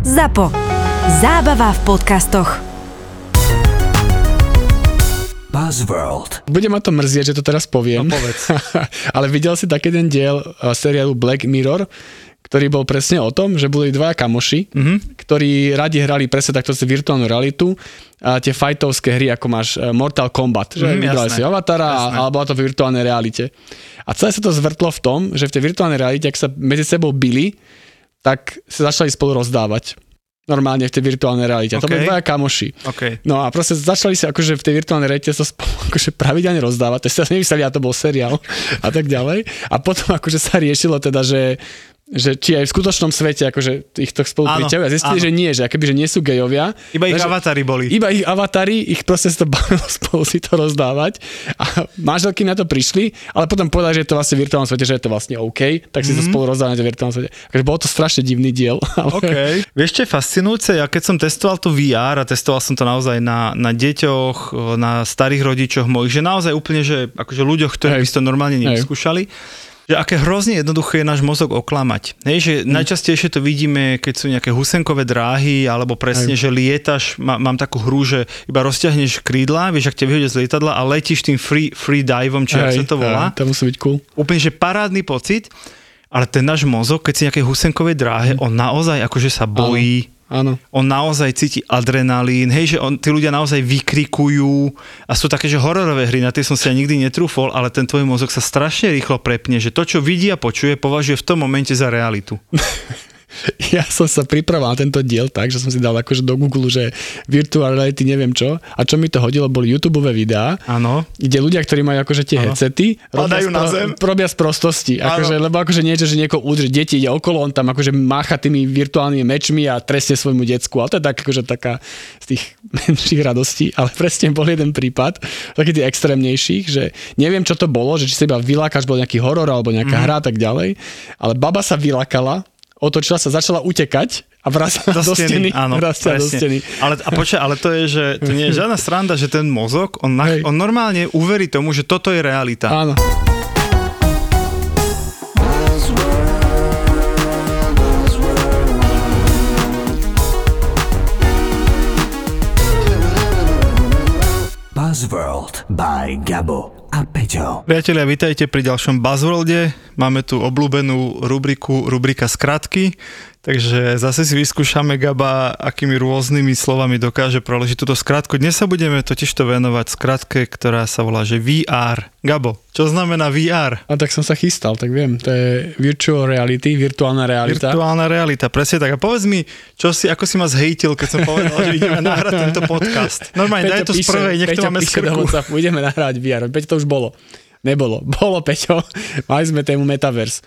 ZAPO. Zábava v podcastoch. Buzzworld. Bude ma to mrzieť, že to teraz poviem. No povedz. Ale videl si taký ten diel uh, seriálu Black Mirror, ktorý bol presne o tom, že boli dvaja kamoši, mm-hmm. ktorí radi hrali presne takto si virtuálnu realitu a tie fajtovské hry, ako máš uh, Mortal Kombat, že mm, jasné. si Avatara, Jasné. alebo to v virtuálnej realite. A celé sa to zvrtlo v tom, že v tej virtuálnej realite, ak sa medzi sebou bili, tak sa začali spolu rozdávať. Normálne v tej virtuálnej realite. A to boli dvaja kamoši. OK. No a proste začali sa akože v tej virtuálnej realite sa spolu akože pravidelne rozdávať, to si sa nemysleli, a to bol seriál a tak ďalej. A potom akože sa riešilo teda, že že či aj v skutočnom svete akože ich to spolu Áno, priťahuje. A zistili, áno. že nie, že akoby, že nie sú gejovia. Iba ich avatári boli. Iba ich avatári, ich proste sa to bavilo spolu si to rozdávať a manželky na to prišli, ale potom povedali, že je to vlastne v virtuálnom svete, že je to vlastne OK, tak si mm-hmm. to spolu rozdávali tom virtuálnom svete. Takže bolo to strašne divný diel. Ale... OK. Vieš, čo je fascinujúce? Ja keď som testoval to VR a testoval som to naozaj na, na deťoch, na starých rodičoch mojich, že naozaj úplne, že akože ľuďoch, ktorí by to normálne Hej. Že aké hrozne jednoduché je náš mozog oklamať. Hej, že Mhm. najčastejšie to vidíme, keď sú nejaké husenkové dráhy, alebo presne, že lietaš, má, mám takú hru, že iba rozťahneš krídla, vieš, ak ťa vyhodia z lietadla a letíš tým free, free diveom, či ako sa to volá hej, to musí byť cool. úplne, že parádny pocit, ale ten náš mozog, keď si nejaké husenkovej dráhe, on naozaj akože sa bojí, Áno. on naozaj cíti adrenalín, hej, že on, tí ľudia naozaj vykrikujú a sú také, že hororové hry, na tie som si ja nikdy netrúfol, ale ten tvoj mozog sa strašne rýchlo prepne, že to, čo vidí a počuje, považuje v tom momente za realitu. Ja som sa pripravoval na tento diel tak, že som si dal akože do Google, že virtual reality neviem čo. A čo mi to hodilo, boli YouTube videá, Áno. kde ľudia, ktorí majú akože tie Áno. headsety, Padajú z na zem. robia z prostosti. Akože, lebo akože niečo, že niekoho udrie, deti ide okolo, on tam akože mácha tými virtuálnymi mečmi a trestne svojmu decku. Ale to je tak, akože taká z tých menších radostí. Ale presne bol jeden prípad, taký tých extrémnejších, že neviem, čo to bolo, že či sa iba vylákaš, bol nejaký horor alebo nejaká mm. hra a tak ďalej. Ale baba sa vylakala, otočila sa, začala utekať a vracala do, steny. áno, vracala do steny. Ale, a počkaj, ale to je, že to nie je žiadna sranda, že ten mozog, on, na, on normálne uverí tomu, že toto je realita. Áno. Buzzworld by Gabo a Peťo. Priatelia, vítajte pri ďalšom Buzzworlde. Máme tu obľúbenú rubriku, rubrika skratky, takže zase si vyskúšame Gaba, akými rôznymi slovami dokáže preložiť túto skratku. Dnes sa budeme totiž to venovať skratke, ktorá sa volá, že VR. Gabo, čo znamená VR? A tak som sa chystal, tak viem, to je virtual reality, virtuálna realita. Virtuálna realita, presne tak. A povedz mi, čo si, ako si ma zhejtil, keď som povedal, že ideme nahrať tento podcast. Normálne, daj to z píše- prvej, nech to Peťo máme z píše do krku. WhatsAppu, ideme nahrávať VR. Peťo, to už bolo. Nebolo. Bolo, Peťo. Mali sme tému Metaverse.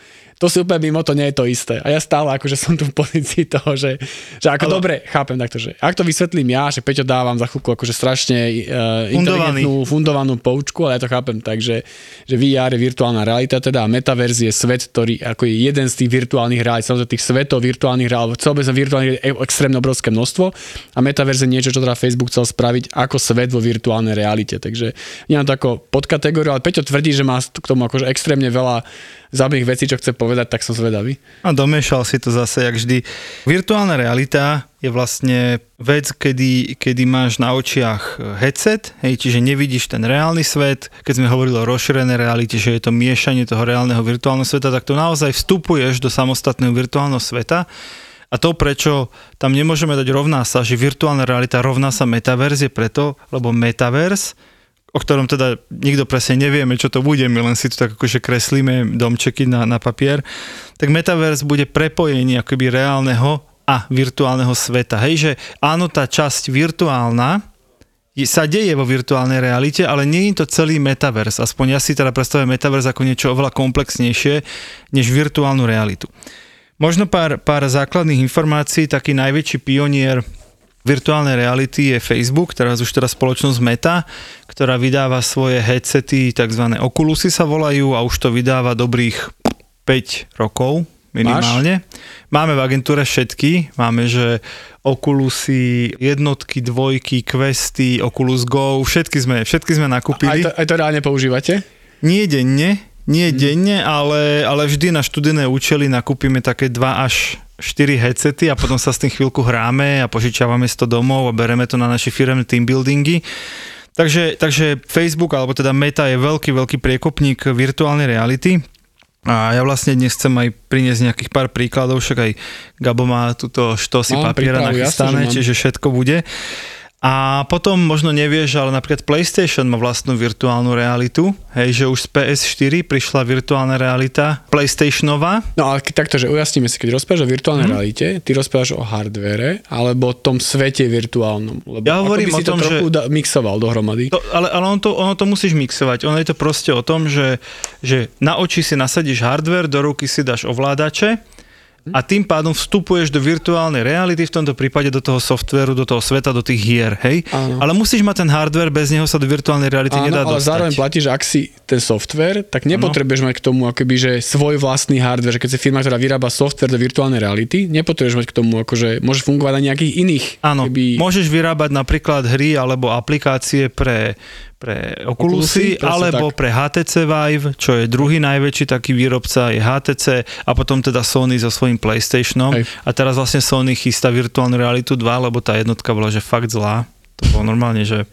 To si úplne mimo, to nie je to isté. A ja stále akože som tu v pozícii toho, že, že ako Ale- dobre, chápem takto, že ak to vysvetlím ja, že Peťo dávam za chvíľku akože strašne uh, inteligentnú, fundovanú poučku, ale ja to chápem tak, že, že VR je virtuálna realita, teda a Metaverse je svet, ktorý ako je jeden z tých virtuálnych realít, samozrejme tých svetov virtuálnych realít, celé virtuálnych je extrémne obrovské množstvo a Metaverse je niečo, čo teda Facebook chcel spraviť ako svet vo virtuálnej realite. Takže nemám to ako podkategóriu, ale Peťo tvrdí, že má k tomu akože extrémne veľa zaujímavých vecí, čo chce povedať, tak som zvedavý. A domiešal si to zase, jak vždy. Virtuálna realita je vlastne vec, kedy, kedy máš na očiach headset, hej, čiže nevidíš ten reálny svet. Keď sme hovorili o rozšírenej realite, že je to miešanie toho reálneho virtuálneho sveta, tak to naozaj vstupuješ do samostatného virtuálneho sveta. A to, prečo tam nemôžeme dať rovná sa, že virtuálna realita rovná sa metaverse, je preto, lebo metaverse o ktorom teda nikto presne nevieme, čo to bude, my len si tu tak akože kreslíme domčeky na, na papier, tak Metaverse bude prepojenie akoby reálneho a virtuálneho sveta. Hej, že áno, tá časť virtuálna je- sa deje vo virtuálnej realite, ale nie je to celý Metaverse. Aspoň ja si teda predstavujem Metaverse ako niečo oveľa komplexnejšie než virtuálnu realitu. Možno pár, pár základných informácií, taký najväčší pionier virtuálnej reality je Facebook, teraz už teraz spoločnosť Meta, ktorá vydáva svoje headsety, tzv. Oculusy sa volajú a už to vydáva dobrých 5 rokov minimálne. Máme v agentúre všetky, máme, že Oculusy, jednotky, dvojky, Questy, Oculus Go, všetky sme, všetky sme Aj nakúpili. to, aj to reálne používate? Nie denne, nie denne, ale, ale vždy na študijné účely nakúpime také 2 až 4 headsety a potom sa s tým chvíľku hráme a požičiavame si to domov a bereme to na naše firemné team buildingy. Takže, takže Facebook, alebo teda Meta je veľký, veľký priekopník virtuálnej reality. A ja vlastne dnes chcem aj priniesť nejakých pár príkladov, však aj Gabo má túto štosy Mám papiera jasne, nachystané, mám. čiže všetko bude. A potom možno nevieš, ale napríklad PlayStation má vlastnú virtuálnu realitu, hej, že už z PS4 prišla virtuálna realita PlayStationová, No ale takto, že ujasníme si, keď rozprávaš o virtuálnej Mhm. realite, ty rozprávaš o hardvere alebo o tom svete virtuálnom. Lebo Ja hovorím ako by si o tom, to trochu že- da- mixoval dohromady. To, ale ale ono, to, ono to musíš mixovať. Ono je to proste o tom, že, že na oči si nasadíš hardware, do ruky si dáš ovládače a tým pádom vstupuješ do virtuálnej reality, v tomto prípade do toho softvéru, do toho sveta, do tých hier, hej? Áno. Ale musíš mať ten hardware, bez neho sa do virtuálnej reality Áno, nedá ale dostať. zároveň platí, že ak si ten software, tak nepotrebuješ mať k tomu akoby, že svoj vlastný hardware, že keď si firma, ktorá vyrába software do virtuálnej reality, nepotrebuješ mať k tomu, akože môže fungovať na nejakých iných. Áno, keby... môžeš vyrábať napríklad hry alebo aplikácie pre, pre Oculusy, Oculusy, alebo tak. pre HTC Vive, čo je druhý najväčší taký výrobca, je HTC a potom teda Sony so svojím PlayStationom. Hej. A teraz vlastne Sony chystá virtuálnu realitu 2, lebo tá jednotka bola že fakt zlá. To bolo normálne, že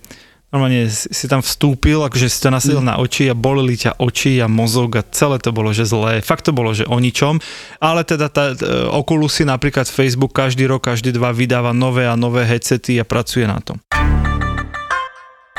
normálne si tam vstúpil, akože si to nasadil Mm. na oči a boleli ťa oči a mozog a celé to bolo, že zlé. Fakt to bolo, že o ničom. Ale teda tá, t- Oculusy napríklad Facebook každý rok, každý dva vydáva nové a nové headsety a pracuje na tom.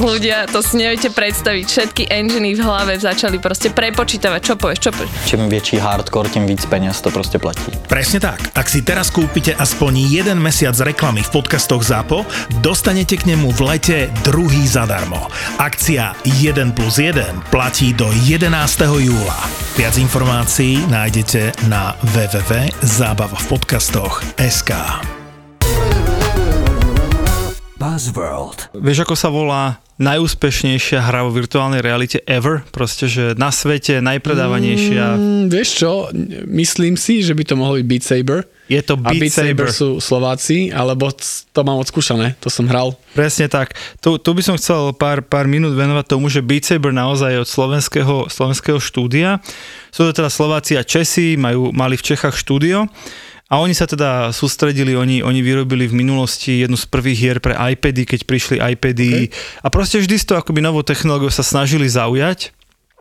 Ľudia, to si neviete predstaviť. Všetky enginy v hlave začali proste prepočítavať, čo povieš, čo povieš. Čím väčší hardcore, tým víc peniaz to proste platí. Presne tak. Ak si teraz kúpite aspoň jeden mesiac reklamy v podcastoch ZAPO, dostanete k nemu v lete druhý zadarmo. Akcia 1 plus 1 platí do 11. júla. Viac informácií nájdete na www.zábavavpodcastoch.sk Buzzworld. Vieš, ako sa volá najúspešnejšia hra vo virtuálnej realite ever? Proste, že na svete najpredávanejšia. Mm, vieš čo, myslím si, že by to mohol byť Beat Saber. Je to A Beat Saber. sú Slováci, alebo to mám odskúšané, to som hral. Presne tak. Tu, tu by som chcel pár, pár minút venovať tomu, že Beat Saber naozaj je od slovenského, slovenského štúdia. Sú to teda Slováci a Česi, majú, mali v Čechách štúdio. A oni sa teda sústredili, oni, oni vyrobili v minulosti jednu z prvých hier pre iPady, keď prišli iPady. Okay. A proste vždy s to akoby novou technológiou sa snažili zaujať.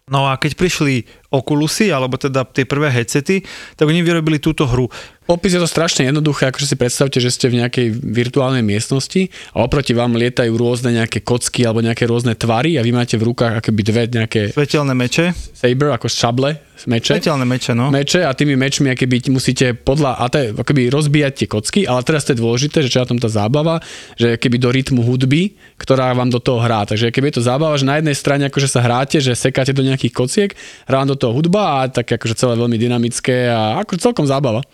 No a keď prišli Oculusy, alebo teda tie prvé headsety, tak oni vyrobili túto hru. Popis je to strašne jednoduché, akože si predstavte, že ste v nejakej virtuálnej miestnosti a oproti vám lietajú rôzne nejaké kocky alebo nejaké rôzne tvary a vy máte v rukách akoby dve nejaké Svetelné meče. saber, ako šable, meče. Svetelné meče, no. meče a tými mečmi akoby musíte podľa, a to je, akoby rozbíjať tie kocky, ale teraz to je dôležité, že čo je na tom tá zábava, že keby do rytmu hudby, ktorá vám do toho hrá. Takže keby je to zábava, že na jednej strane akože sa hráte, že sekáte do nejakých kociek, hrá vám do toho hudba a tak akože celé veľmi dynamické a ako celkom zábava.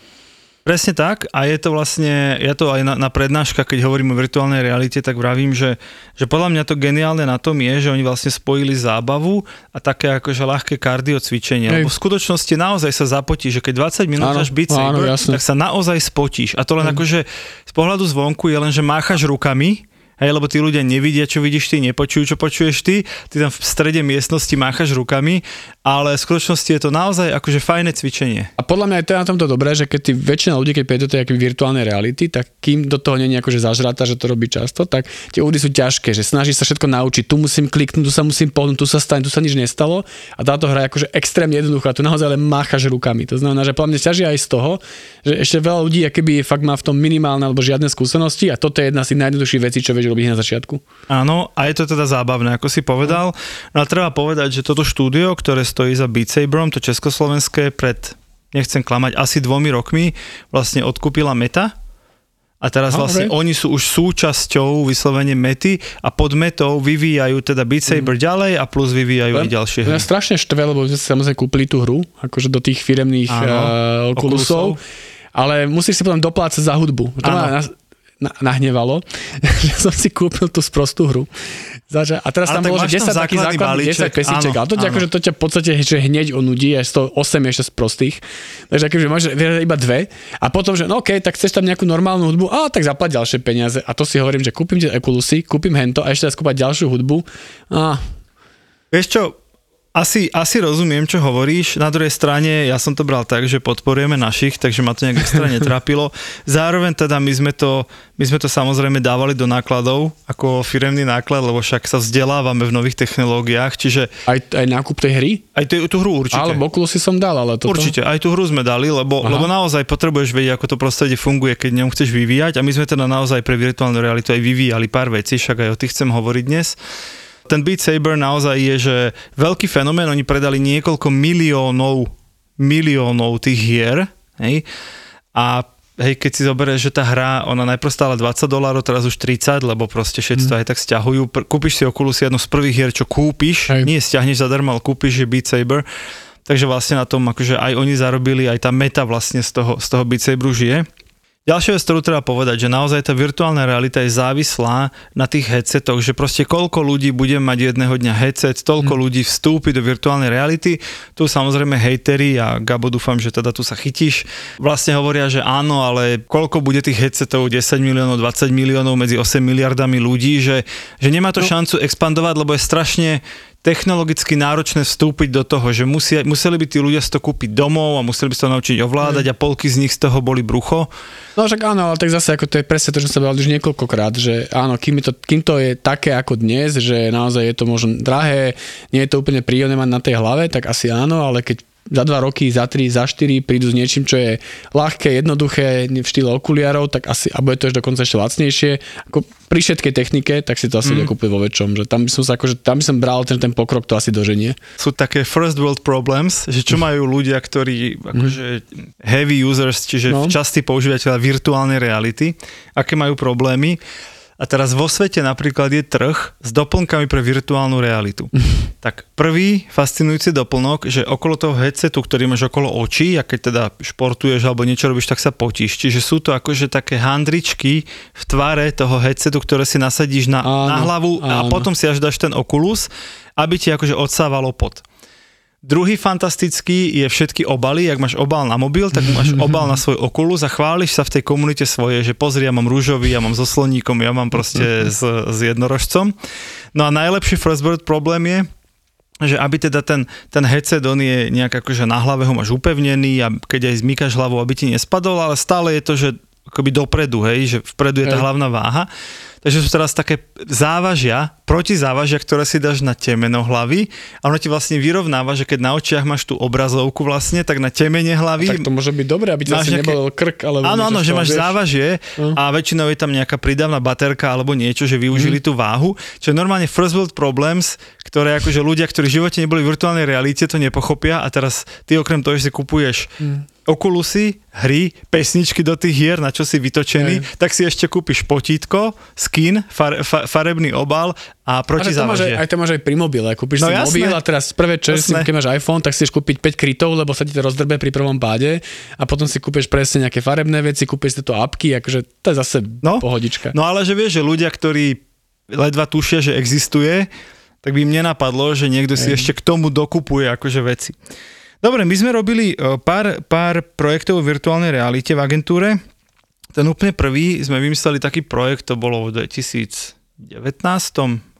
Presne tak a je to vlastne, ja to aj na, na prednáška, keď hovorím o virtuálnej realite, tak vravím, že, že podľa mňa to geniálne na tom je, že oni vlastne spojili zábavu a také akože ľahké kardio cvičenie. Hej. Lebo v skutočnosti naozaj sa zapotí, že keď 20 minút Saber, jasné. tak sa naozaj spotíš. A to len akože z pohľadu zvonku je len, že máchaš rukami, Hej, lebo tí ľudia nevidia, čo vidíš ty, nepočujú, čo počuješ ty, ty tam v strede miestnosti máchaš rukami, ale v skutočnosti je to naozaj akože fajné cvičenie. A podľa mňa je to na tomto dobré, že keď ty väčšina ľudí, keď príde do tej virtuálnej reality, tak kým do toho nie je akože zažrata, že to robí často, tak tie údy sú ťažké, že snaží sa všetko naučiť. Tu musím kliknúť, tu sa musím pohnúť, tu sa stane, tu sa nič nestalo. A táto hra je akože extrémne jednoduchá. Tu naozaj len máchaš rukami. To znamená, že podľa mňa ťaží aj z toho, že ešte veľa ľudí akoby fakt má v tom minimálne alebo žiadne skúsenosti a toto je jedna z najjednoduchších vecí, čo vieš robiť na začiatku. Áno, a je to teda zábavné, ako si povedal. No a treba povedať, že toto štúdio, ktoré stojí za Beat Saberom, to československé, pred, nechcem klamať, asi dvomi rokmi vlastne odkúpila Meta, a teraz vlastne okay. oni sú už súčasťou vyslovene mety a pod metou vyvíjajú teda Beat Saber mm. ďalej a plus vyvíjajú aj ďalšie hry. Mňa strašne štve, lebo sme si samozrejme kúpili tú hru, akože do tých firemných uh, Oculusov, ale musíš si potom doplácať za hudbu. To ma na, na, nahnevalo, že som si kúpil tú sprostú hru. Zaža, a teraz Ale tam bolo, že máš tam 10 takých základný základných, 10 balíček, pesíček, áno, ale to ťa, áno. akože, to ťa v podstate že hneď onudí, až to 8 je ešte z prostých. Takže akože máš iba dve a potom, že no okej, tak chceš tam nejakú normálnu hudbu, a tak zaplať ďalšie peniaze. A to si hovorím, že kúpim tie Oculusy, kúpim hento a ešte teraz kúpať ďalšiu hudbu. A Vieš čo, asi, asi rozumiem, čo hovoríš. Na druhej strane, ja som to bral tak, že podporujeme našich, takže ma to nejak extra netrápilo. Zároveň teda my sme, to, my sme to samozrejme dávali do nákladov, ako firemný náklad, lebo však sa vzdelávame v nových technológiách, čiže... aj, aj nákup tej hry? Aj tú, tú hru určite. Ale Oculusy som dal, ale toto... Určite, aj tú hru sme dali, lebo, Aha. lebo naozaj potrebuješ vedieť, ako to prostredie funguje, keď ňom chceš vyvíjať a my sme teda naozaj pre virtuálnu realitu aj vyvíjali pár vecí, však aj o tých chcem hovoriť dnes. Ten Beat Saber naozaj je, že veľký fenomén, oni predali niekoľko miliónov, miliónov tých hier, hej, a hej, keď si zoberieš, že tá hra, ona najprv stála 20 dolárov, teraz už 30, lebo proste všetci to aj tak stiahujú. Pr- kúpiš si Oculus jednu z prvých hier, čo kúpiš, Hej. nie stiahneš zadarmo, ale kúpiš je Beat Saber. Takže vlastne na tom, akože aj oni zarobili, aj tá meta vlastne z toho, z toho Beat Saberu žije. Ďalšia vec, ktorú treba povedať, že naozaj tá virtuálna realita je závislá na tých headsetoch, že proste koľko ľudí bude mať jedného dňa headset, toľko Hm. ľudí vstúpi do virtuálnej reality. Tu samozrejme hejteri a Gabo dúfam, že teda tu sa chytíš, vlastne hovoria, že áno, ale koľko bude tých headsetov, 10 miliónov, 20 miliónov medzi 8 miliardami ľudí, že, že nemá to no. šancu expandovať, lebo je strašne technologicky náročné vstúpiť do toho, že musia, museli by tí ľudia si to kúpiť domov a museli by sa to naučiť ovládať a polky z nich z toho boli brucho. No však áno, ale tak zase ako to je presne to, čo som sa už niekoľkokrát, že áno, kým, to, kým to je také ako dnes, že naozaj je to možno drahé, nie je to úplne príjemné mať na tej hlave, tak asi áno, ale keď za dva roky, za tri, za štyri prídu s niečím, čo je ľahké, jednoduché, v štýle okuliarov, tak asi, a bude to ešte dokonca ešte lacnejšie, ako pri všetkej technike, tak si to asi mm. kúpiť vo väčšom, že tam by som sa akože, tam by som bral ten, ten pokrok, to asi doženie. Sú také first world problems, že čo majú ľudia, ktorí akože heavy users, čiže no. častí používateľa virtuálnej reality, aké majú problémy. A teraz vo svete napríklad je trh s doplnkami pre virtuálnu realitu. tak prvý fascinujúci doplnok, že okolo toho headsetu, ktorý máš okolo očí a keď teda športuješ alebo niečo robíš, tak sa potíš. Čiže sú to akože také handričky v tvare toho headsetu, ktoré si nasadíš na, Áno, na hlavu a áno. potom si až dáš ten Oculus, aby ti akože odsávalo pot. Druhý fantastický je všetky obaly. Ak máš obal na mobil, tak máš obal na svoj Oculus a chváliš sa v tej komunite svoje, že pozri, ja mám rúžový, ja mám so sloníkom, ja mám proste s, s jednorožcom. No a najlepší first problém je, že aby teda ten, ten headset, on je nejak akože na hlave ho máš upevnený a keď aj zmykáš hlavu, aby ti nespadol, ale stále je to, že akoby dopredu, hej, že vpredu je tá hlavná váha. Takže sú teraz také závažia, protizávažia, ktoré si dáš na temeno hlavy a ono ti vlastne vyrovnáva, že keď na očiach máš tú obrazovku vlastne, tak na temene hlavy... Tak to môže byť dobré, aby ti zase nejaké- nebol krk, alebo Áno, áno, že máš vieš. závažie No. a väčšinou je tam nejaká pridávna baterka alebo niečo, že využili Mhm. tú váhu, čo je normálne first world problems, ktoré akože ľudia, ktorí v živote neboli v virtuálnej realite, to nepochopia a teraz ty okrem toho, že si kupuješ Mhm. Oculusy, hry, pesničky do tých hier, na čo si vytočený, tak si ešte kúpiš potítko, skin, far, fa, farebný obal a proti máš aj, to máš aj pri mobile. Kúpiš No si jasné. mobil a teraz prvé, čo si, keď máš iPhone, tak si kúpiť 5 krytov, lebo sa ti to rozdrbe pri prvom páde a potom si kúpiš presne nejaké farebné veci, kúpiš si to apky, akože to je zase No. pohodička. No ale že vieš, že ľudia, ktorí ledva tušia, že existuje, tak by im nenapadlo, že niekto si Hej. ešte k tomu dokupuje akože veci. Dobre, my sme robili e, pár, pár projektov v virtuálnej realite v agentúre. Ten úplne prvý sme vymysleli taký projekt, to bolo v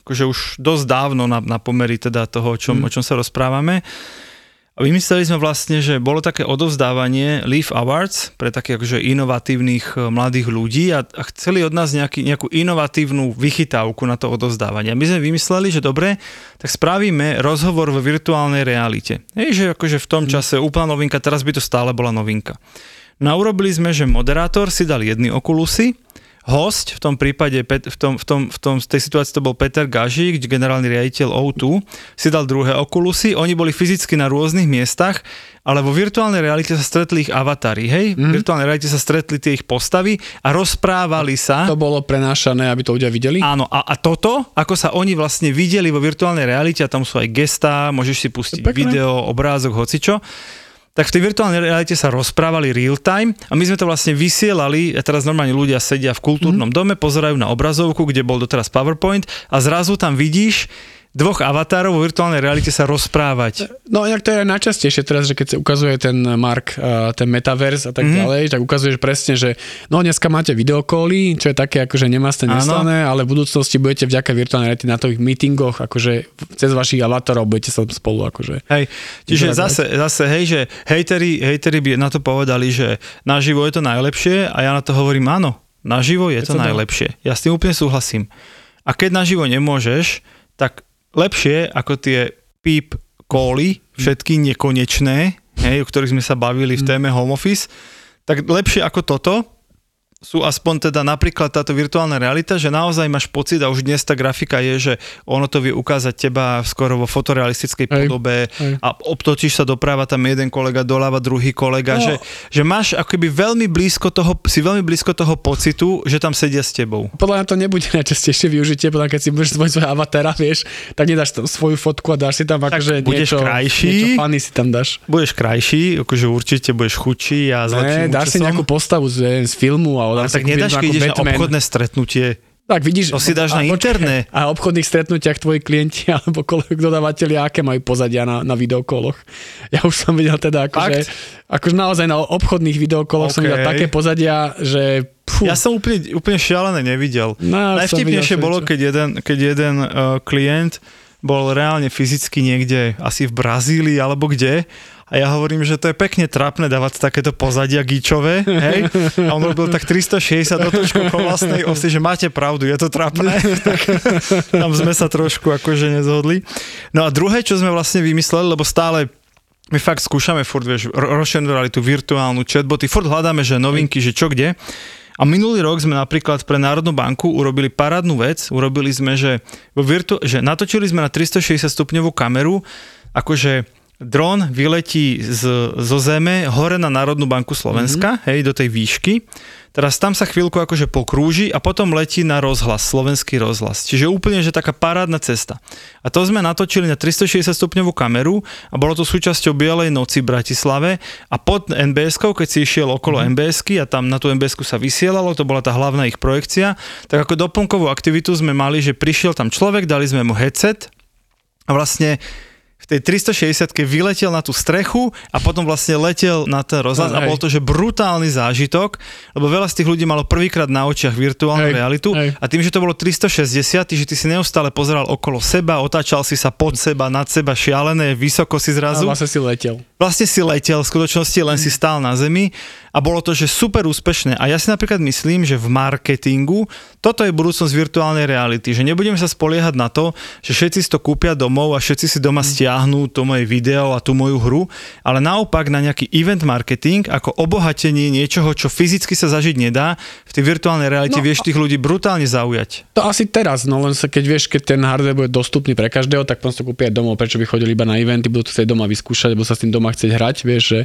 akože už dosť dávno na, na pomery teda toho, o čom, mm. o čom sa rozprávame. A vymysleli sme vlastne, že bolo také odovzdávanie Leaf Awards pre takých akože inovatívnych e, mladých ľudí a, a chceli od nás nejaký, nejakú inovatívnu vychytávku na to odovzdávanie. A my sme vymysleli, že dobre, tak spravíme rozhovor vo virtuálnej realite. Hej, že akože v tom mm. čase úplná novinka, teraz by to stále bola novinka. No urobili sme, že moderátor si dal jedny okulusy, host, v tom prípade, v, tom, v, tom, v, tom, v tej situácii to bol Peter Gažík, generálny riaditeľ O2, si dal druhé okulusy, oni boli fyzicky na rôznych miestach, ale vo virtuálnej realite sa stretli ich avatári, hej? Mm. V virtuálnej realite sa stretli tie ich postavy a rozprávali sa. To bolo prenášané, aby to ľudia videli? Áno, a, a toto, ako sa oni vlastne videli vo virtuálnej realite, a tam sú aj gestá, môžeš si pustiť video, obrázok, hocičo, tak v tej virtuálnej realite sa rozprávali real time a my sme to vlastne vysielali a teraz normálne ľudia sedia v kultúrnom mm. dome, pozerajú na obrazovku, kde bol doteraz PowerPoint a zrazu tam vidíš dvoch avatárov vo virtuálnej realite sa rozprávať. No inak to je aj najčastejšie teraz, že keď sa ukazuje ten Mark, ten metaverse a tak mm. ďalej, tak ukazuješ presne, že no dneska máte videokóly, čo je také akože nemáste neslané, ale v budúcnosti budete vďaka virtuálnej realite na tých meetingoch, akože cez vašich avatarov budete sa spolu akože. Hej, čiže zase, zase, hej, že hejteri, hejteri by na to povedali, že naživo je to najlepšie a ja na to hovorím áno, naživo je, je to, to najlepšie. Ja s tým úplne súhlasím. A keď naživo nemôžeš, tak lepšie ako tie píp kóly, všetky nekonečné, hej, o ktorých sme sa bavili v mm. téme home office, tak lepšie ako toto, sú aspoň teda napríklad táto virtuálna realita, že naozaj máš pocit a už dnes tá grafika je, že ono to vie ukázať teba skoro vo fotorealistickej podobe hej. a obtočíš sa doprava, tam jeden kolega doľava, druhý kolega, no. že, že máš akoby veľmi blízko toho, si veľmi blízko toho pocitu, že tam sedia s tebou. Podľa mňa to nebude najčastejšie využitie, podľa keď si budeš zvoliť svojho avatára, vieš, tak nedáš tam svoju fotku a dáš si tam akože budeš niečo, krajší, niečo fany si tam dáš. Budeš krajší, akože určite budeš chudší a s ne, dáš si nejakú postavu z, z filmu a ale tak nedáš, keď ideš Batman. na obchodné stretnutie. Tak vidíš, to si dáš na internet. A obchodných stretnutiach tvoji klienti alebo dodávateľi, aké majú pozadia na, na videokoloch. Ja už som videl teda, akože, akože naozaj na obchodných videokoloch okay. som videl také pozadia, že Puh. Ja som úplne, úplne šialené nevidel. No, Najvtipnejšie bolo, keď jeden, keď jeden uh, klient bol reálne fyzicky niekde, asi v Brazílii alebo kde a ja hovorím, že to je pekne trápne dávať takéto pozadia gíčové, hej? A on robil tak 360 otočku po vlastnej osi, že máte pravdu, je to trápne. tak tam sme sa trošku akože nezhodli. No a druhé, čo sme vlastne vymysleli, lebo stále my fakt skúšame furt, vieš, rozšírenú realitu, virtuálnu chatboty, furt hľadáme, že novinky, že čo kde. A minulý rok sme napríklad pre Národnú banku urobili parádnu vec. Urobili sme, že, virtu- že natočili sme na 360 stupňovú kameru, akože dron vyletí z, zo zeme hore na Národnú banku Slovenska, mm-hmm. hej, do tej výšky. Teraz tam sa chvíľku akože pokrúži a potom letí na rozhlas, slovenský rozhlas. Čiže úplne, že taká parádna cesta. A to sme natočili na 360 stupňovú kameru a bolo to súčasťou Bielej noci v Bratislave a pod nbs keď si išiel okolo mm. nbs a tam na tú nbs sa vysielalo, to bola tá hlavná ich projekcia, tak ako doplnkovú aktivitu sme mali, že prišiel tam človek, dali sme mu headset a vlastne v tej 360 vyletel na tú strechu a potom vlastne letel na ten rozhlas no, a bol to, že brutálny zážitok, lebo veľa z tých ľudí malo prvýkrát na očiach virtuálnu hej, realitu hej. a tým, že to bolo 360, že ty si neustále pozeral okolo seba, otáčal si sa pod seba, nad seba, šialené, vysoko si zrazu. A vlastne si letel. Vlastne si letel, v skutočnosti len si stál na zemi a bolo to, že super úspešné. A ja si napríklad myslím, že v marketingu toto je budúcnosť virtuálnej reality, že nebudeme sa spoliehať na to, že všetci si to kúpia domov a všetci si doma mm. stiahnú to moje video a tú moju hru, ale naopak na nejaký event marketing ako obohatenie niečoho, čo fyzicky sa zažiť nedá, v tej virtuálnej realite no, vieš tých ľudí brutálne zaujať. To asi teraz, no len sa keď vieš, keď ten hardware bude dostupný pre každého, tak proste kúpia domov, prečo by chodili iba na eventy, budú to chcieť doma vyskúšať, alebo sa s tým doma chcieť hrať, vieš, že...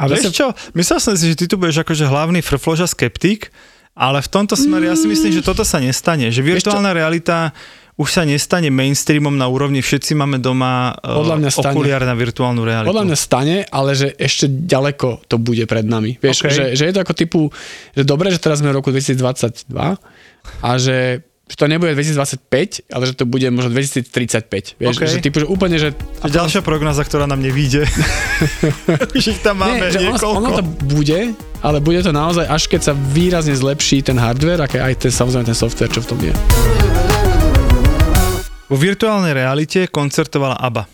A vieš čo, myslel som si, že ty tu budeš akože hlavný frfloža skeptik, ale v tomto smere ja si myslím, že toto sa nestane. Že virtuálna realita už sa nestane mainstreamom na úrovni, všetci máme doma uh, Podľa mňa stane. okuliar na virtuálnu realitu. Podľa mňa stane, ale že ešte ďaleko to bude pred nami. Vieš, okay. že, že je to ako typu, že dobre, že teraz sme v roku 2022 a že že to nebude 2025, ale že to bude možno 2035. Vieš, okay. že, typu, že úplne, že... To ďalšia prognoza, ktorá nám nevíde. že ich tam máme Nie, že ono, ono to bude, ale bude to naozaj až keď sa výrazne zlepší ten hardware a aj ten, samozrejme ten software, čo v tom je. Vo virtuálnej realite koncertovala ABBA.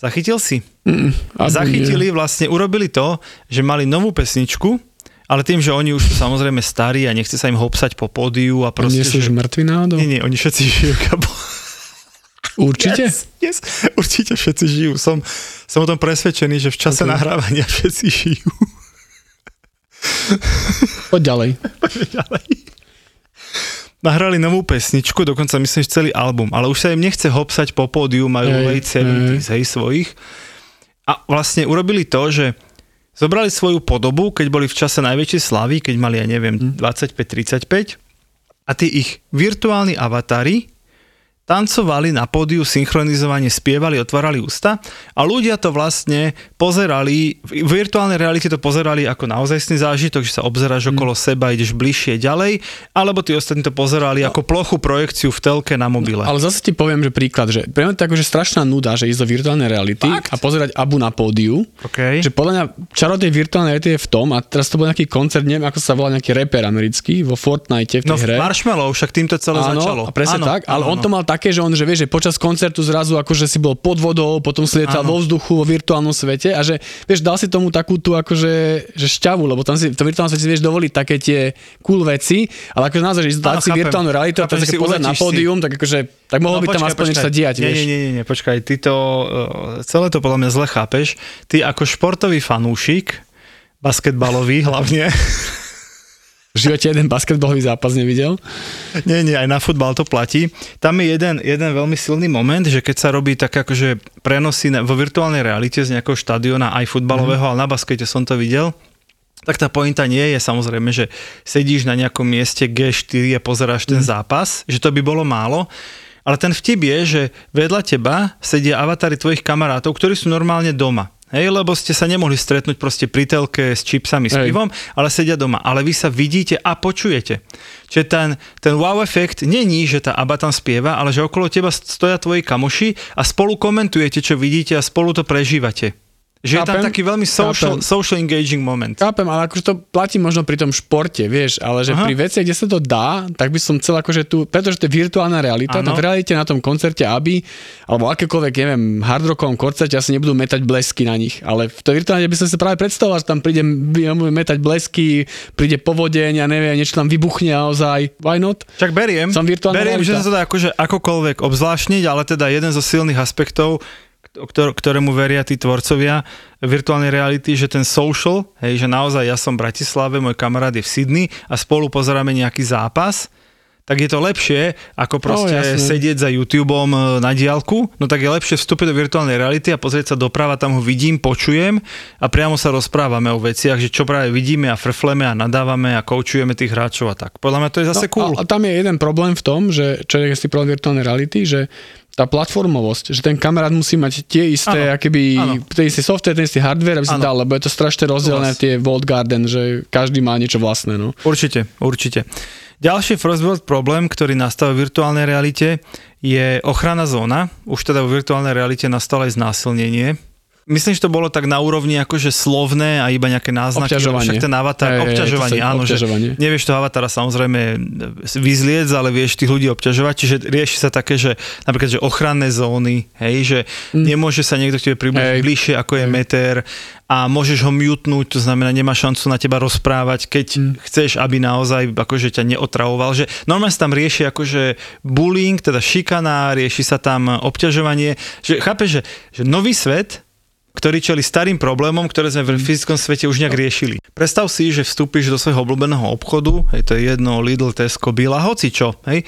Zachytil si? Mm, zachytili, vlastne urobili to, že mali novú pesničku, ale tým, že oni už sú samozrejme starí a nechce sa im hopsať po pódiu a proste... Nie sú že... už mŕtvi náhodou? Nie, nie, oni všetci žijú, kabo. Určite? Yes, yes, určite všetci žijú. Som, som o tom presvedčený, že v čase okay. nahrávania všetci žijú. Poď ďalej. Poďme ďalej. Nahrali novú pesničku, dokonca myslím, že celý album, ale už sa im nechce hopsať po pódiu, majú hej, hej, svojich. A vlastne urobili to, že zobrali svoju podobu, keď boli v čase najväčšej slavy, keď mali, ja neviem, 25-35 a tí ich virtuálni avatári tancovali na pódiu, synchronizovane spievali, otvárali ústa a ľudia to vlastne pozerali, v virtuálnej realite to pozerali ako naozajstný zážitok, že sa obzeráš mm. okolo seba, ideš bližšie ďalej, alebo tí ostatní to pozerali no. ako plochu projekciu v telke na mobile. No, ale zase ti poviem, že príklad, že pre mňa to je akože strašná nuda, že ísť do virtuálnej reality Fakt? a pozerať Abu na pódiu. Okay. Že podľa mňa čaro tej virtuálnej reality je v tom, a teraz to bol nejaký koncert, neviem ako sa volá nejaký reper americký vo Fortnite v tej no, hre. Marshmallow, však týmto celé áno, začalo. A presne áno, tak, ale áno, on to mal tak také, že on, že vieš, že počas koncertu zrazu akože si bol pod vodou, potom si lietal vo vzduchu, vo virtuálnom svete a že, vieš, dal si tomu takú tú akože, že šťavu, lebo tam si v tom virtuálnom svete si vieš dovoliť také tie cool veci, ale akože naozaj, že dať si virtuálnu realitu a teraz si pozrieť na pódium, tak akože, tak mohlo no, by tam aspoň niečo sa diať, nie, vieš. Nie, nie, nie, nie, počkaj, ty to, uh, celé to podľa mňa zle chápeš. Ty ako športový fanúšik, basketbalový hlavne, v živote jeden basketbalový zápas nevidel? Nie, nie, aj na futbal to platí. Tam je jeden, jeden veľmi silný moment, že keď sa robí tak akože prenosy vo virtuálnej realite z nejakého štadiona aj futbalového, mm. ale na baskete som to videl, tak tá pointa nie je samozrejme, že sedíš na nejakom mieste G4 a pozeráš ten mm. zápas, že to by bolo málo, ale ten vtip je, že vedľa teba sedia avatári tvojich kamarátov, ktorí sú normálne doma. Hej, lebo ste sa nemohli stretnúť proste pri telke s čipsami, s pivom, ale sedia doma. Ale vy sa vidíte a počujete. Čiže ten, ten wow efekt není, že tá aba tam spieva, ale že okolo teba stoja tvoji kamoši a spolu komentujete, čo vidíte a spolu to prežívate. Že Chápem, je tam taký veľmi social, social engaging moment. Chápem, ale akože to platí možno pri tom športe, vieš, ale že Aha. pri veci, kde sa to dá, tak by som chcel akože tu, pretože to je virtuálna realita, ano. tak v realite na tom koncerte aby, alebo akékoľvek, neviem, hard rockovom koncerte asi nebudú metať blesky na nich, ale v tej virtuálne by som si práve predstavoval, že tam príde metať blesky, príde povodeň a neviem, niečo tam vybuchne naozaj, why not? Čak beriem, som beriem, realita. že sa to dá akože akokoľvek obzvláštniť, ale teda jeden zo silných aspektov ktorému veria tí tvorcovia virtuálnej reality, že ten social, hej, že naozaj ja som v Bratislave, môj kamarát je v Sydney a spolu pozeráme nejaký zápas, tak je to lepšie, ako proste no, sedieť za YouTubeom e, na diálku, no tak je lepšie vstúpiť do virtuálnej reality a pozrieť sa doprava, tam ho vidím, počujem a priamo sa rozprávame o veciach, že čo práve vidíme a frfleme a nadávame a koučujeme tých hráčov a tak. Podľa mňa to je zase no, cool. A, a tam je jeden problém v tom, že čo je si problém virtuálnej reality, že tá platformovosť, že ten kamarát musí mať tie isté, ano, akoby, ten istý software, ten istý hardware, aby si dal, lebo je to strašne rozdielne tie Vault Garden, že každý má niečo vlastné. No. Určite, určite. Ďalší first world problém, ktorý nastáva v virtuálnej realite, je ochrana zóna. Už teda v virtuálnej realite nastalo aj znásilnenie Myslím, že to bolo tak na úrovni akože slovné a iba nejaké náznaky. Obťažovanie. Však ten avatar, Ej, obťažovanie, to áno, obťažovanie. že nevieš toho avatara samozrejme vyzliec, ale vieš tých ľudí obťažovať, čiže rieši sa také, že napríklad, že ochranné zóny, hej, že mm. nemôže sa niekto k tebe približiť bližšie ako je meter a môžeš ho mutnúť, to znamená, nemá šancu na teba rozprávať, keď mm. chceš, aby naozaj akože ťa neotravoval, že normálne sa tam rieši akože bullying, teda šikana, rieši sa tam obťažovanie, že chápeš, že, že nový svet ktorý čeli starým problémom, ktoré sme v fyzickom svete už nejak riešili. Predstav si, že vstúpiš do svojho obľúbeného obchodu, hej, to je jedno Lidl, Tesco, Bila, hoci čo, hej,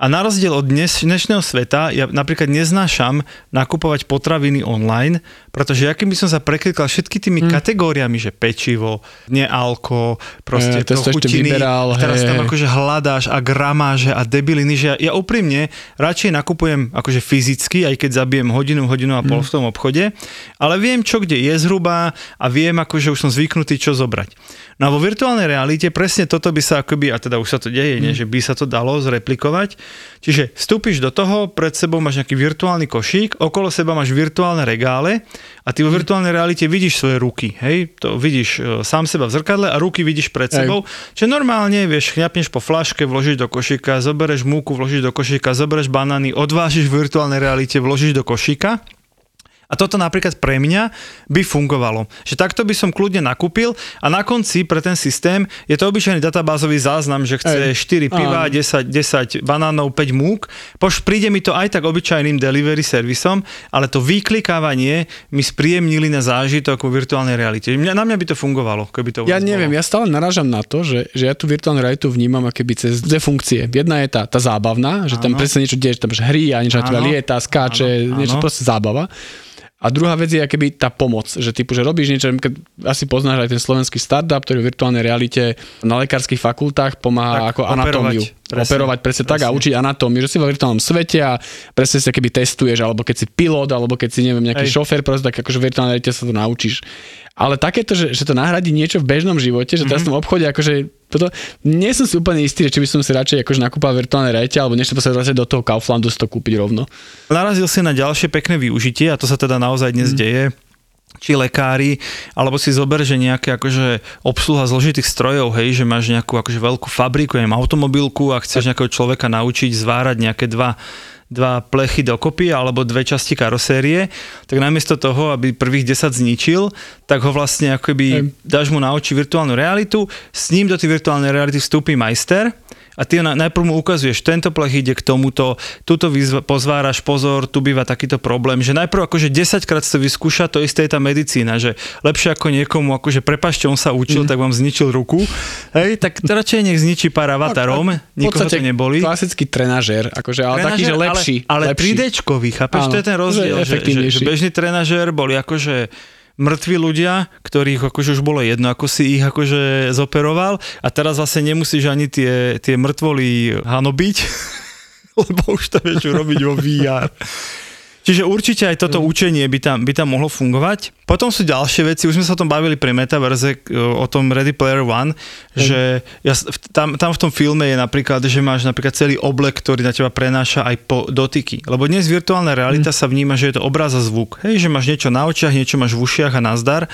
a na rozdiel od dnes, dnešného sveta, ja napríklad neznášam nakupovať potraviny online, pretože ja keby som sa preklikal všetky tými hmm. kategóriami, že pečivo, nealko, proste e, to chutiny, vyberal, teraz tam akože hľadáš a gramáže a debiliny, že ja, ja úprimne radšej nakupujem akože fyzicky, aj keď zabijem hodinu, hodinu a pol hmm. v tom obchode, ale viem, čo kde je zhruba a viem, akože už som zvyknutý, čo zobrať. No a vo virtuálnej realite presne toto by sa akoby, a teda už sa to deje, nie, že by sa to dalo zreplikovať. Čiže vstúpiš do toho, pred sebou máš nejaký virtuálny košík, okolo seba máš virtuálne regále a ty vo virtuálnej realite vidíš svoje ruky, hej, to vidíš e, sám seba v zrkadle a ruky vidíš pred Hej. sebou, Čiže normálne, vieš, chňapneš po flaške, vložíš do košíka, zobereš múku, vložíš do košíka, zobereš banány, odvážiš v virtuálnej realite, vložíš do košíka. A toto napríklad pre mňa by fungovalo. Že takto by som kľudne nakúpil a na konci pre ten systém je to obyčajný databázový záznam, že chce Ej. 4 piva, Áno. 10, 10 banánov, 5 múk. Poš príde mi to aj tak obyčajným delivery servisom, ale to vyklikávanie mi spríjemnili na zážitok vo virtuálnej realite. Mňa, na mňa by to fungovalo, keby to Ja neviem, bolo. ja stále narážam na to, že, že ja tú virtuálnu realitu vnímam akoby cez dve funkcie. Jedna je tá, tá zábavná, že tam Áno. presne niečo deje, že tam máš hry a niečo na teba lieta, skáče, Áno, niečo áno. proste zábava. A druhá vec je akoby tá pomoc, že typu, že robíš niečo, asi poznáš aj ten slovenský startup, ktorý v virtuálnej realite na lekárskych fakultách pomáha Tak, ako operovať, anatómiu. Presne, operovať presne, tak a presne. učiť anatómiu, že si vo virtuálnom svete a presne sa keby testuješ, alebo keď si pilot, alebo keď si neviem, nejaký Hej. šofér, proste tak akože v virtuálnej realite sa to naučíš. Ale takéto, že, že to nahradí niečo v bežnom živote, že teraz v tom obchode akože toto, nie som si úplne istý, že či by som si radšej akože nakúpal v virtuálnej realite, alebo než sa zase do toho Kauflandu si to kúpiť rovno. Narazil si na ďalšie pekné využitie a to sa teda naozaj dnes deje či lekári, alebo si zober, že nejaké akože obsluha zložitých strojov, hej, že máš nejakú akože veľkú fabriku, neviem, automobilku a chceš nejakého človeka naučiť zvárať nejaké dva dva plechy dokopy alebo dve časti karosérie, tak namiesto toho, aby prvých 10 zničil, tak ho vlastne akoby dáš mu na oči virtuálnu realitu, s ním do tej virtuálnej reality vstúpi majster a ty na, najprv mu ukazuješ, tento plech ide k tomuto, tuto vyzva, pozváraš, pozor, tu býva takýto problém, že najprv akože 10 krát to vyskúša, to isté je tá medicína, že lepšie ako niekomu, akože prepašte, on sa učil, mm. tak vám zničil ruku, hej, tak radšej nech zničí pár avatarom, V nikoho to neboli. Klasický trenažér, akože, ale taký, že Trenažér, lepší. Ale, ale lepší. 3Dčkový, chápeš, Áno, to je ten rozdiel, že že, že, bežný trenažér boli akože mŕtvi ľudia, ktorých akože už bolo jedno, ako si ich akože zoperoval a teraz zase nemusíš ani tie, tie mŕtvoly hanobiť, lebo už to vieš urobiť vo VR. Čiže určite aj toto učenie by tam, by tam mohlo fungovať. Potom sú ďalšie veci, už sme sa o tom bavili pri Metaverze, k- o tom Ready Player One, že ja, tam, tam v tom filme je napríklad, že máš napríklad celý oblek, ktorý na teba prenáša aj po dotyky. Lebo dnes virtuálna realita sa vníma, že je to obraz a zvuk. Hej, že máš niečo na očiach, niečo máš v ušiach a nazdar.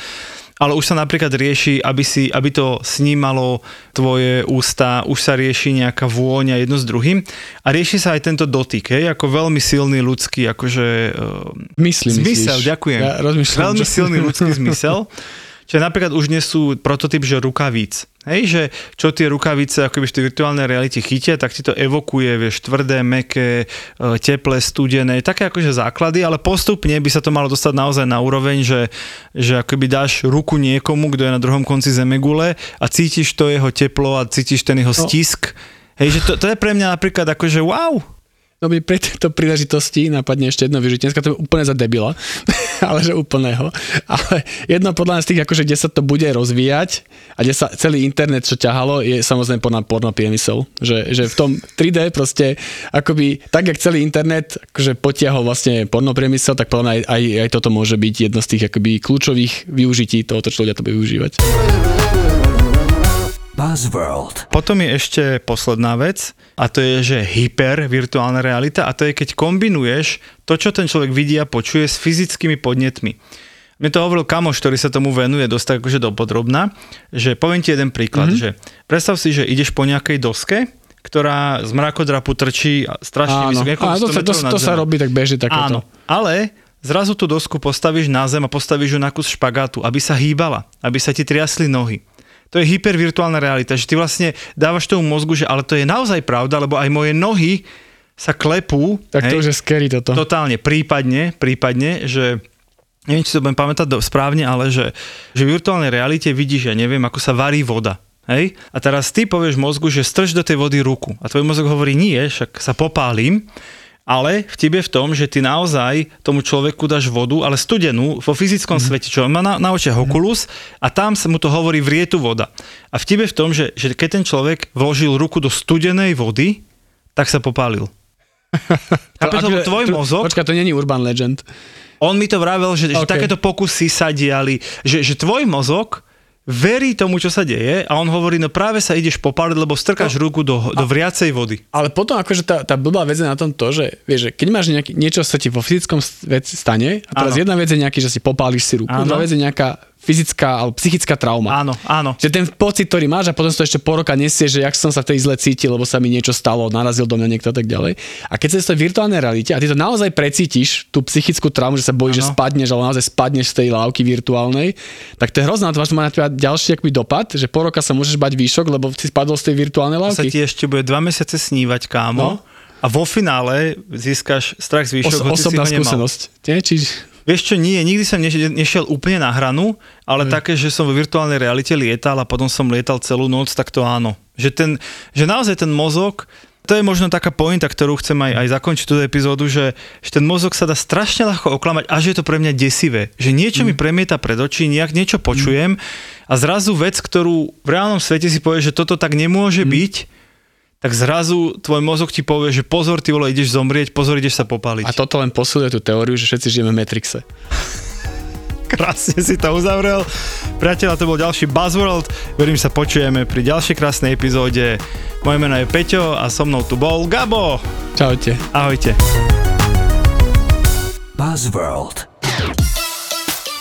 Ale už sa napríklad rieši, aby, si, aby to snímalo tvoje ústa, už sa rieši nejaká vôňa jedno s druhým a rieši sa aj tento dotyk, hej, ako veľmi silný ľudský, akože... Uh, Myslím, zmysel, myslíš. ďakujem. Ja rozmýšľam, veľmi že- silný ľudský zmysel. Čiže napríklad už dnes sú prototyp, že rukavíc. Hej, že čo tie rukavice akoby v tej virtuálnej realite chytia, tak ti to evokuje, vieš, tvrdé, meké, e, teplé, studené, také akože základy, ale postupne by sa to malo dostať naozaj na úroveň, že, že akoby dáš ruku niekomu, kto je na druhom konci zemegule a cítiš to jeho teplo a cítiš ten jeho stisk. Hej, že to, to je pre mňa napríklad akože wow, No mi pri tejto príležitosti napadne ešte jedno využitie. Dneska to je úplne za debila, ale že úplného. Ale jedno podľa nás tých, akože kde sa to bude rozvíjať a kde sa celý internet, čo ťahalo, je samozrejme porno, porno priemysel. Že, že v tom 3D proste, akoby, tak jak celý internet akože potiahol vlastne porno priemysel, tak podľa aj, aj, aj toto môže byť jedno z tých akoby kľúčových využití tohoto, čo ľudia to budú využívať. Buzzworld. Potom je ešte posledná vec a to je, že hyper virtuálna realita a to je, keď kombinuješ to, čo ten človek vidí a počuje s fyzickými podnetmi. Mne to hovoril kamoš, ktorý sa tomu venuje dosť tak akože dopodrobná, že poviem ti jeden príklad, mm-hmm. že predstav si, že ideš po nejakej doske, ktorá z mrakodrapu trčí a strašne Áno, vysoko, Áno, to, 100 sa- to, to sa robí tak bežne Áno, takéto. ale zrazu tú dosku postavíš na zem a postavíš ju na kus špagátu, aby sa hýbala, aby sa ti triasli nohy. To je hypervirtuálna realita, že ty vlastne dávaš tomu mozgu, že ale to je naozaj pravda, lebo aj moje nohy sa klepú. Tak to už je scary toto. Totálne, prípadne, prípadne, že neviem, či to budem pamätať do- správne, ale že, že v virtuálnej realite vidíš, ja neviem, ako sa varí voda. Hej? A teraz ty povieš mozgu, že strž do tej vody ruku. A tvoj mozog hovorí, nie, však sa popálim. Ale vtip je v tom, že ty naozaj tomu človeku dáš vodu, ale studenú vo fyzickom mm. svete, čo on má na, na očiach okulus a tam sa mu to hovorí vrietu voda. A vtip je v tom, že, že keď ten človek vložil ruku do studenej vody, tak sa popálil. Chápeš, lebo tvoj to- mozog... Počkaj, to není urban legend. On mi to vravel, že, že OK. takéto pokusy sa diali, že, že tvoj mozog verí tomu, čo sa deje a on hovorí, no práve sa ideš popáliť, lebo strkáš No. ruku do, do vriacej vody. Ale potom akože tá, tá blbá vec je na tom to, že, vieš, že keď máš nejaký, niečo sa ti vo fyzickom vec stane a teraz Áno. jedna vec je nejaký, že si popáliš si ruku, Áno. druhá vec je nejaká fyzická alebo psychická trauma. Áno, áno. Že ten pocit, ktorý máš a potom to ešte po roka nesie, že jak som sa vtedy zle cítil, lebo sa mi niečo stalo, narazil do mňa niekto a tak ďalej. A keď sa v tej virtuálnej realite a ty to naozaj precítiš, tú psychickú traumu, že sa bojíš, že spadneš, ale naozaj spadneš z tej lávky virtuálnej, tak to je hrozné, to to má na teba ďalší akby dopad, že po roka sa môžeš bať výšok, lebo si spadol z tej virtuálnej To sa lávky. ti ešte bude dva mesiace snívať, kámo. No. A vo finále získaš strach z výšok, Os- osobná skúsenosť. Nie? Či... Vieš čo, nie, nikdy som nešiel, úplne na hranu, ale také, že som vo virtuálnej realite lietal a potom som lietal celú noc, tak to áno. Že, ten, že naozaj ten mozog, to je možno taká pointa, ktorú chcem aj, aj zakončiť túto epizódu, že, že ten mozog sa dá strašne ľahko oklamať a že je to pre mňa desivé. Že niečo mi premieta pred oči, nejak niečo počujem a zrazu vec, ktorú v reálnom svete si povie, že toto tak nemôže byť, tak zrazu tvoj mozog ti povie, že pozor, ty vole, ideš zomrieť, pozor, ideš sa popáliť. A toto len posiluje tú teóriu, že všetci žijeme v Matrixe. Krásne si to uzavrel. Priateľa, to bol ďalší Buzzworld. Verím, sa počujeme pri ďalšej krásnej epizóde. Moje meno je Peťo a so mnou tu bol Gabo. Čaute. Ahojte. Buzzworld.